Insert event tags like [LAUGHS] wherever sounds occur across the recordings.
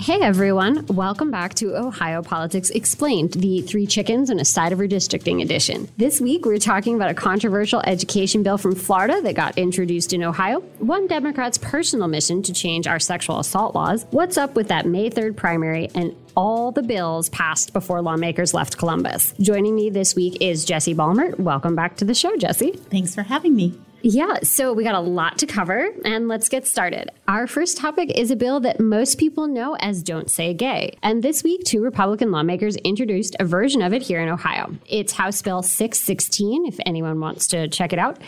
Hey everyone, welcome back to Ohio Politics Explained, the Three Chickens and a Side of Redistricting edition. This week we're talking about a controversial education bill from Florida that got introduced in Ohio, one Democrat's personal mission to change our sexual assault laws, what's up with that May 3rd primary, and all the bills passed before lawmakers left Columbus. Joining me this week is Jessie Balmert. Welcome back to the show, Jessie. Thanks for having me. Yeah, so we got a lot to cover, and let's get started. Our first topic is a bill that most people know as Don't Say Gay. And this week, two Republican lawmakers introduced a version of it here in Ohio. It's House Bill 616, if anyone wants to check it out.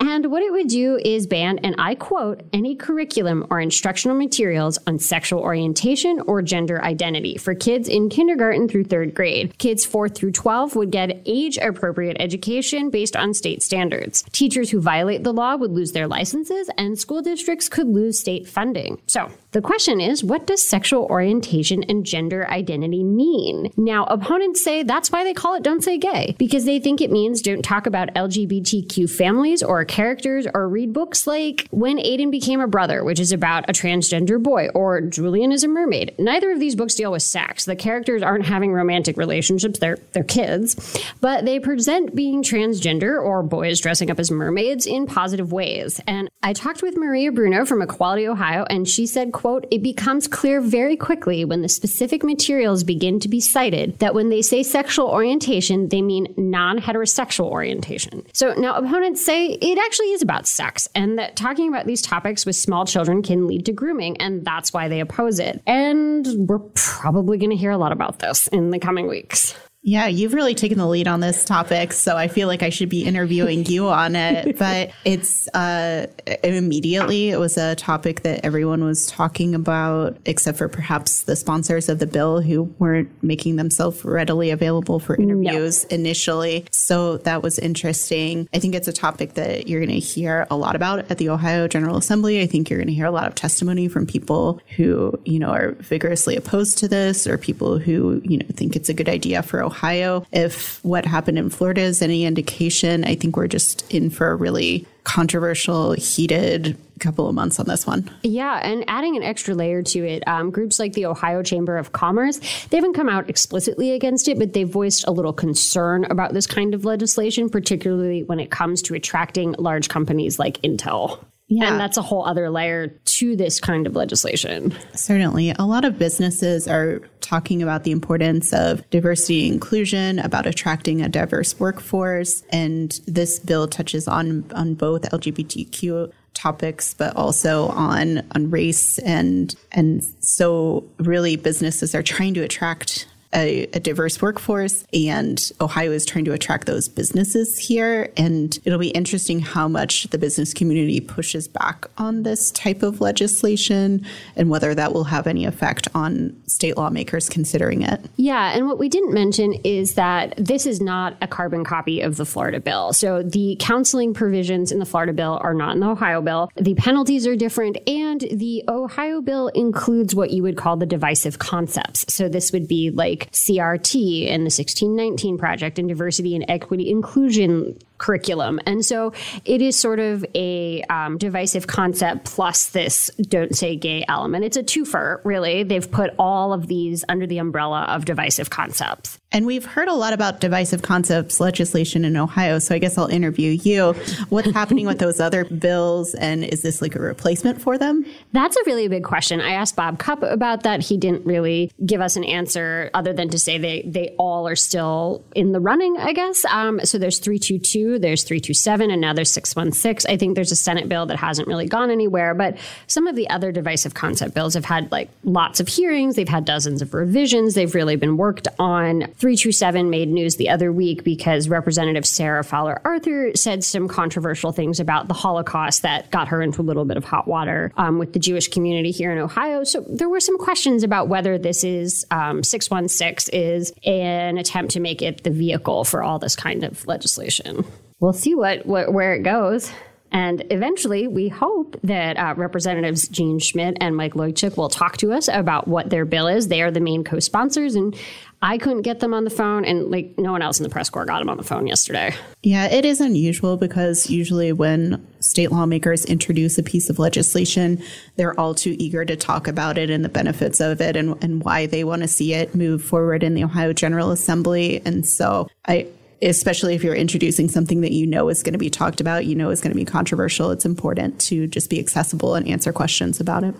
And what it would do is ban, and I quote, any curriculum or instructional materials on sexual orientation or gender identity for kids in kindergarten through third grade. Kids 4 through 12 would get age appropriate education based on state standards. Teachers who violate the law would lose their licenses and school districts could lose state funding. So the question is what does sexual orientation and gender identity mean? Now, opponents say that's why they call it Don't Say Gay, because they think it means don't talk about LGBTQ families or characters or read books like When Aiden Became a Brother, which is about a transgender boy, or Julian is a Mermaid. Neither of these books deal with sex. The characters aren't having romantic relationships, they're, they're kids, but they present being transgender or boys dressing up as mermaids in positive ways. And I talked with Maria Bruno from Equality Ohio, and she said, quote, it becomes clear very quickly when the specific materials begin to be cited that when they say sexual orientation, they mean non-heterosexual orientation. So now opponents say it actually is about sex and that talking about these topics with small children can lead to grooming, and that's why they oppose it. And we're probably going to hear a lot about this in the coming weeks. Yeah, you've really taken the lead on this topic, so I feel like I should be interviewing you on it. [LAUGHS] But it's uh, immediately it was a topic that everyone was talking about, except for perhaps the sponsors of the bill who weren't making themselves readily available for interviews no. initially. So that was interesting. I think it's a topic that you're going to hear a lot about at the Ohio General Assembly. I think you're going to hear a lot of testimony from people who you know are vigorously opposed to this, or people who you know think it's a good idea for Ohio. If what happened in Florida is any indication, I think we're just in for a really controversial, heated couple of months on this one. Yeah, and adding an extra layer to it, um, groups like the Ohio Chamber of Commerce, they haven't come out explicitly against it, but they've voiced a little concern about this kind of legislation, particularly when it comes to attracting large companies like Intel. Yeah. And that's a whole other layer to this kind of legislation. Certainly. A lot of businesses are talking about the importance of diversity and inclusion, about attracting a diverse workforce. And this bill touches on, on both LGBTQ topics, but also on on race and and so really businesses are trying to attract a, a, diverse workforce, and Ohio is trying to attract those businesses here. And it'll be interesting how much the business community pushes back on this type of legislation and whether that will have any effect on state lawmakers considering it. Yeah. And what we didn't mention is that this is not a carbon copy of the Florida bill. So the counseling provisions in the Florida bill are not in the Ohio bill. The penalties are different, and the Ohio bill includes what you would call the divisive concepts. So this would be like CRT and the 1619 Project and diversity and equity inclusion curriculum. And so it is sort of a um, divisive concept plus this don't say gay element. It's a twofer, really. They've put all of these under the umbrella of divisive concepts. And we've heard a lot about divisive concepts legislation in Ohio. So I guess I'll interview you. What's [LAUGHS] happening with those other bills? And is this like a replacement for them? That's a really big question. I asked Bob Cupp about that. He didn't really give us an answer other than to say they, they all are still in the running, I guess. Um, so there's 322 there's 327, and now there's 616. I think there's a Senate bill that hasn't really gone anywhere, but some of the other divisive concept bills have had like lots of hearings. They've had dozens of revisions. They've really been worked on. 327 made news the other week because Representative Sarah Fowler Arthur said some controversial things about the Holocaust that got her into a little bit of hot water um, with the Jewish community here in Ohio. So there were some questions about whether this is um, 616 is an attempt to make it the vehicle for all this kind of legislation we'll see what, what where it goes. And eventually, we hope that uh, Representatives Jean Schmidt and Mike Loychik will talk to us about what their bill is. They are the main co sponsors. And I couldn't get them on the phone, and like no one else in the press corps got them on the phone yesterday. Yeah, it is unusual because usually when state lawmakers introduce a piece of legislation, they're all too eager to talk about it and the benefits of it and, and why they want to see it move forward in the Ohio General Assembly. And so I, especially if you're introducing something that you know is going to be talked about, you know is going to be controversial, it's important to just be accessible and answer questions about it.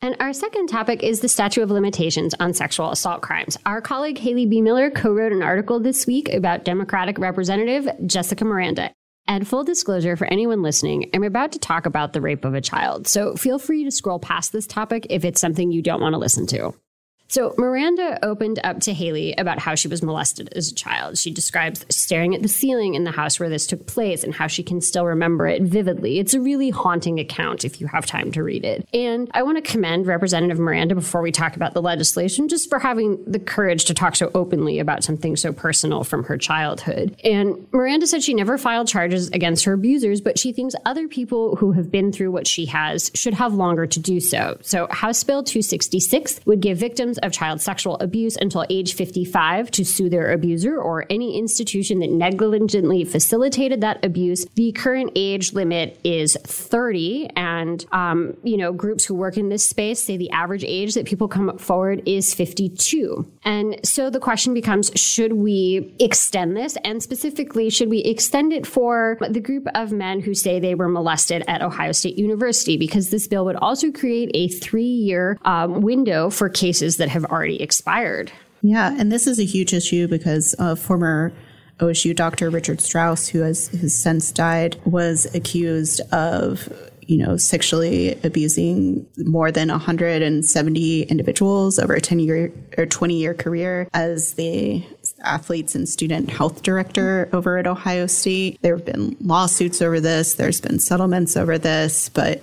And our second topic is the statute of limitations on sexual assault crimes. Our colleague Haley BeMiller co wrote an article this week about Democratic Representative Jessica Miranda. And full disclosure for anyone listening, I'm about to talk about the rape of a child. So feel free to scroll past this topic if it's something you don't want to listen to. So Miranda opened up to Haley about how she was molested as a child. She describes staring at the ceiling in the house where this took place and how she can still remember it vividly. It's a really haunting account if you have time to read it. And I want to commend Representative Miranda before we talk about the legislation just for having the courage to talk so openly about something so personal from her childhood. And Miranda said she never filed charges against her abusers, but she thinks other people who have been through what she has should have longer to do so. So House Bill 266 would give victims of child sexual abuse until age 55 to sue their abuser or any institution that negligently facilitated that abuse. The current age limit is 30, and um, you know groups who work in this space say the average age that people come forward is 52. And so the question becomes: Should we extend this, and specifically, should we extend it for the group of men who say they were molested at Ohio State University? Because this bill would also create a three-year um, window for cases that have already expired. Yeah, and this is a huge issue because former OSU Dr. Richard Strauss, who has, has since died, was accused of you know, sexually abusing more than 170 individuals over a 10 year or 20 year career as the athletes and student health director over at Ohio State. There have been lawsuits over this, there's been settlements over this, but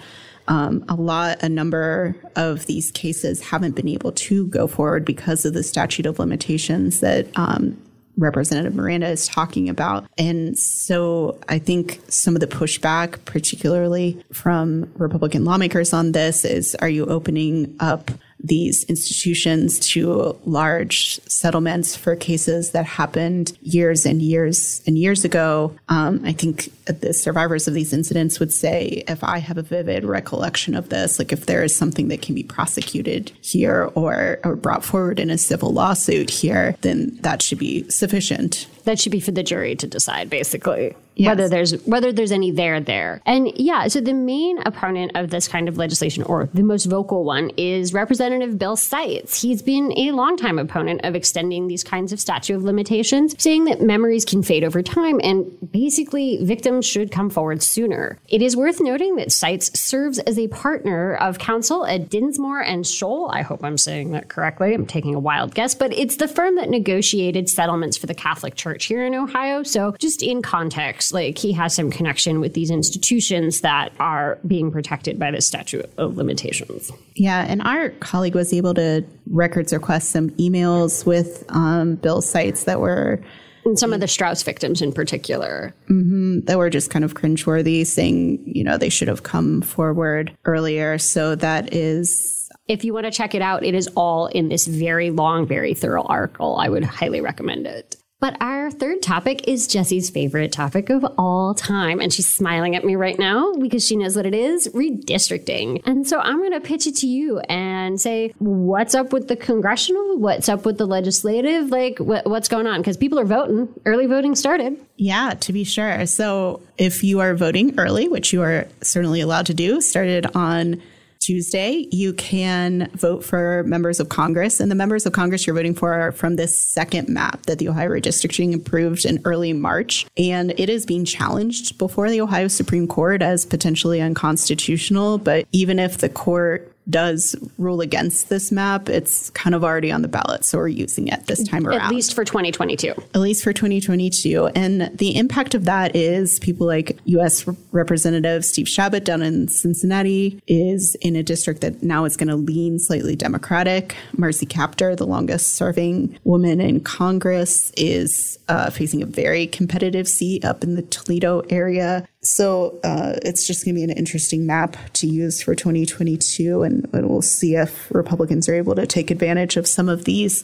um, a lot, a number of these cases haven't been able to go forward because of the statute of limitations that um, Representative Miranda is talking about. And so I think some of the pushback, particularly from Republican lawmakers on this, is are you opening up these institutions to large settlements for cases that happened years and years and years ago. Um, I think the survivors of these incidents would say, if I have a vivid recollection of this, like if there is something that can be prosecuted here or, or brought forward in a civil lawsuit here, then that should be sufficient. That should be for the jury to decide, basically. Yes. whether there's whether there's any there there. And yeah, so the main opponent of this kind of legislation, or the most vocal one, is Representative Bill Seitz. He's been a longtime opponent of extending these kinds of statute of limitations, saying that memories can fade over time and basically victims should come forward sooner. It is worth noting that Seitz serves as a partner of counsel at Dinsmore and Shohl. I hope I'm saying that correctly. I'm taking a wild guess, but it's the firm that negotiated settlements for the Catholic Church here in Ohio. So just in context like he has some connection with these institutions that are being protected by the statute of limitations. Yeah, and our colleague was able to records request some emails with um, Bill Seitz that were. And some of the Strauss victims in particular. Mm-hmm, that were just kind of cringeworthy, saying, you know, they should have come forward earlier. So that is if you want to check it out, it is all in this very long, very thorough article. I would highly recommend it. But our third topic is Jessie's favorite topic of all time. And she's smiling at me right now because she knows what it is redistricting. And so I'm going to pitch it to you and say, what's up with the congressional? What's up with the legislative? Like, wh- what's going on? Because people are voting. Early voting started. Yeah, to be sure. So if you are voting early, which you are certainly allowed to do, started on Tuesday, you can vote for members of Congress. And the members of Congress you're voting for are from this second map that the Ohio redistricting approved in early March. And it is being challenged before the Ohio Supreme Court as potentially unconstitutional. But even if the court does rule against this map, it's kind of already on the ballot. So we're using it this time around. At least for 2022. At least for 2022. And the impact of that is people like U.S. Representative Steve Chabot down in Cincinnati is in a district that now is going to lean slightly Democratic. Marcy Kaptur, the longest serving woman in Congress, is uh, facing a very competitive seat up in the Toledo area. So uh, it's just going to be an interesting map to use for 2022, and, and we'll see if Republicans are able to take advantage of some of these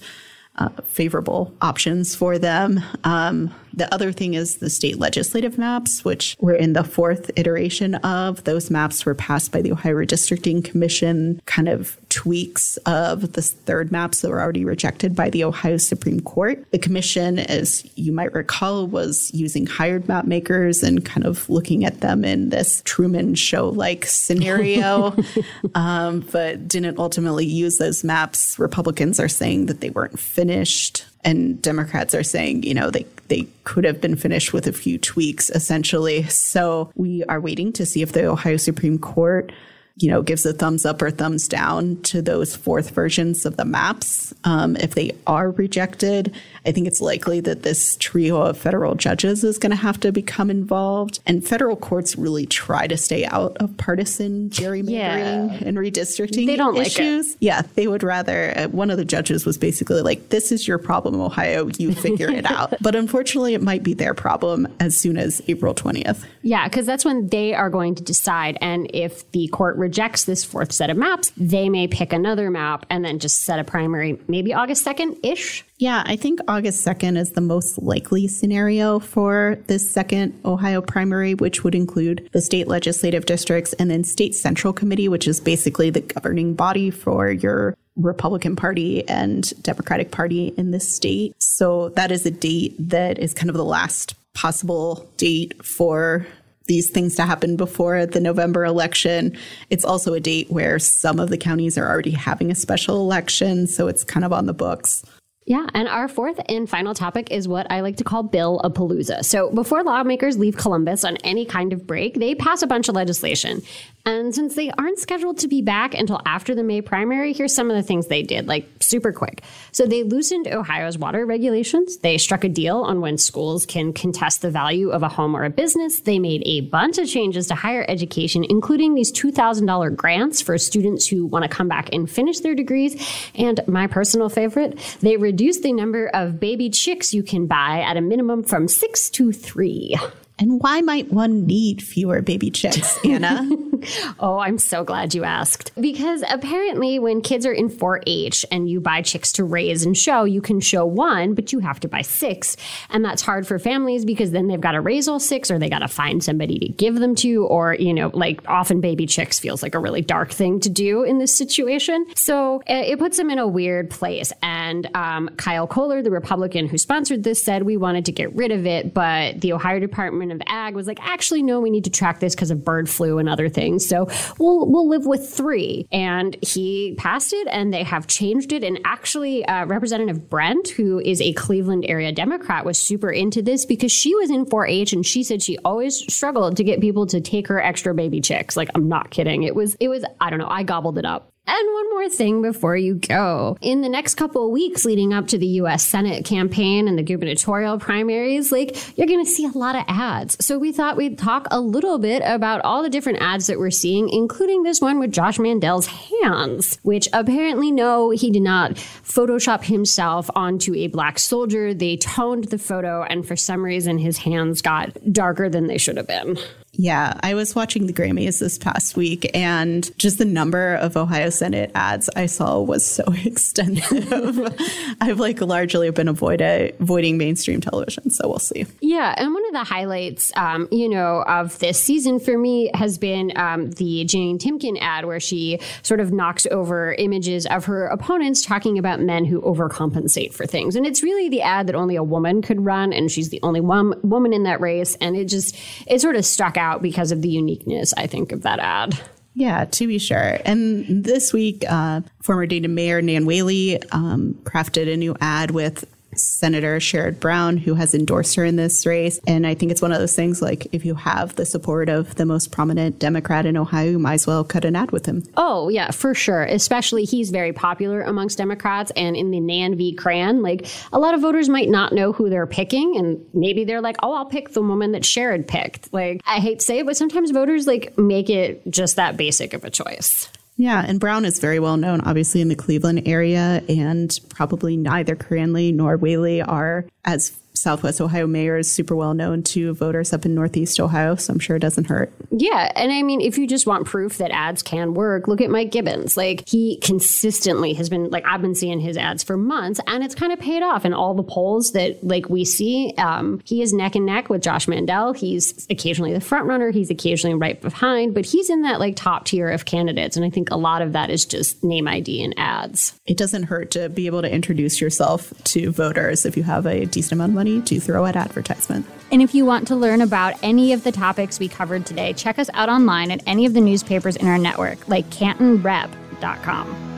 uh, favorable options for them. Um, the other thing is the state legislative maps, which we're in the fourth iteration of. Those maps were passed by the Ohio Redistricting Commission, kind of tweaks of the third maps that were already rejected by the Ohio Supreme Court. The commission, as you might recall, was using hired map makers and kind of looking at them in this Truman Show like scenario, [LAUGHS] um, but didn't ultimately use those maps. Republicans are saying that they weren't finished and Democrats are saying, you know, they they could have been finished with a few tweaks essentially. So we are waiting to see if the Ohio Supreme Court you know, gives a thumbs up or thumbs down to those fourth versions of the maps. Um, if they are rejected, I think it's likely that this trio of federal judges is going to have to become involved. And federal courts really try to stay out of partisan gerrymandering yeah. and redistricting they don't issues. Like yeah, they would rather. Uh, one of the judges was basically like, "This is your problem, Ohio. You figure it out." [LAUGHS] But unfortunately, it might be their problem as soon as April twentieth. Yeah, because that's when they are going to decide. And if the court rejects this fourth set of maps, they may pick another map and then just set a primary, maybe August 2nd ish. Yeah, I think August 2nd is the most likely scenario for this second Ohio primary, which would include the state legislative districts and then state central committee, which is basically the governing body for your Republican Party and Democratic Party in this state. So that is a date that is kind of the last possible date for these things to happen before the November election. It's also a date where some of the counties are already having a special election, so it's kind of on the books. Yeah, and our fourth and final topic is what I like to call Bill a Palooza. So, before lawmakers leave Columbus on any kind of break, they pass a bunch of legislation. And since they aren't scheduled to be back until after the May primary, here's some of the things they did, like super quick. So they loosened Ohio's water regulations. They struck a deal on when schools can contest the value of a home or a business. They made a bunch of changes to higher education, including these $2,000 grants for students who want to come back and finish their degrees. And my personal favorite, they reduced the number of baby chicks you can buy at a minimum from six to three. And why might one need fewer baby chicks, [LAUGHS] Anna? oh, I'm so glad you asked. Because apparently, when kids are in 4 H and you buy chicks to raise and show, you can show one, but you have to buy six. And that's hard for families because then they've got to raise all six or they got to find somebody to give them to. Or, you know, like often baby chicks feels like a really dark thing to do in this situation. So uh, it puts them in a weird place. And um, Kyle Koehler, the Republican who sponsored this, said we wanted to get rid of it, but the Ohio Department of Ag was like, actually, no, we need to track this because of bird flu and other things. So we'll we'll live with three. And he passed it, and they have changed it. And actually, uh, Representative Brent, who is a Cleveland area Democrat, was super into this because she was in 4-H, and she said she always struggled to get people to take her extra baby chicks. Like, I'm not kidding. It was it was I don't know. I gobbled it up. And one more thing before you go. In the next couple of weeks leading up to the US Senate campaign and the gubernatorial primaries, like you're going to see a lot of ads. So we thought we'd talk a little bit about all the different ads that we're seeing, including this one with Josh Mandel's hands, which apparently no, he did not Photoshop himself onto a black soldier. They toned the photo and for some reason his hands got darker than they should have been. Yeah, I was watching the Grammys this past week, and just the number of Ohio Senate ads I saw was so [LAUGHS] extensive. [LAUGHS] I've like largely been avoid avoiding mainstream television, so we'll see. Yeah, and one of the highlights, um, you know, of this season for me has been um, the Jane Timken ad, where she sort of knocks over images of her opponents talking about men who overcompensate for things, and it's really the ad that only a woman could run, and she's the only one woman in that race, and it just it sort of stuck out because of the uniqueness, I think, of that ad. Yeah, to be sure. And this week, uh, former Dayton Mayor Nan Whaley um, crafted a new ad with Senator Sherrod Brown, who has endorsed her in this race. And I think it's one of those things like if you have the support of the most prominent Democrat in Ohio, you might as well cut an ad with him. Oh, yeah, for sure. Especially he's very popular amongst Democrats. And in the Nan v. Cran, like a lot of voters might not know who they're picking. And maybe they're like, oh, I'll pick the woman that Sherrod picked. Like, I hate to say it, but sometimes voters like make it just that basic of a choice. Yeah, and Brown is very well known, obviously, in the Cleveland area, and probably neither Cranley nor Whaley are as Southwest Ohio mayor is super well known to voters up in Northeast Ohio, so I'm sure it doesn't hurt. Yeah. And I mean, if you just want proof that ads can work, look at Mike Gibbons. Like, he consistently has been, like, I've been seeing his ads for months, and it's kind of paid off in all the polls that, like, we see. Um, he is neck and neck with Josh Mandel. He's occasionally the front runner, he's occasionally right behind, but he's in that, like, top tier of candidates. And I think a lot of that is just name ID and ads. It doesn't hurt to be able to introduce yourself to voters if you have a decent amount of money to throw at advertisement. And if you want to learn about any of the topics we covered today, check us out online at any of the newspapers in our network, like CantonRep.com.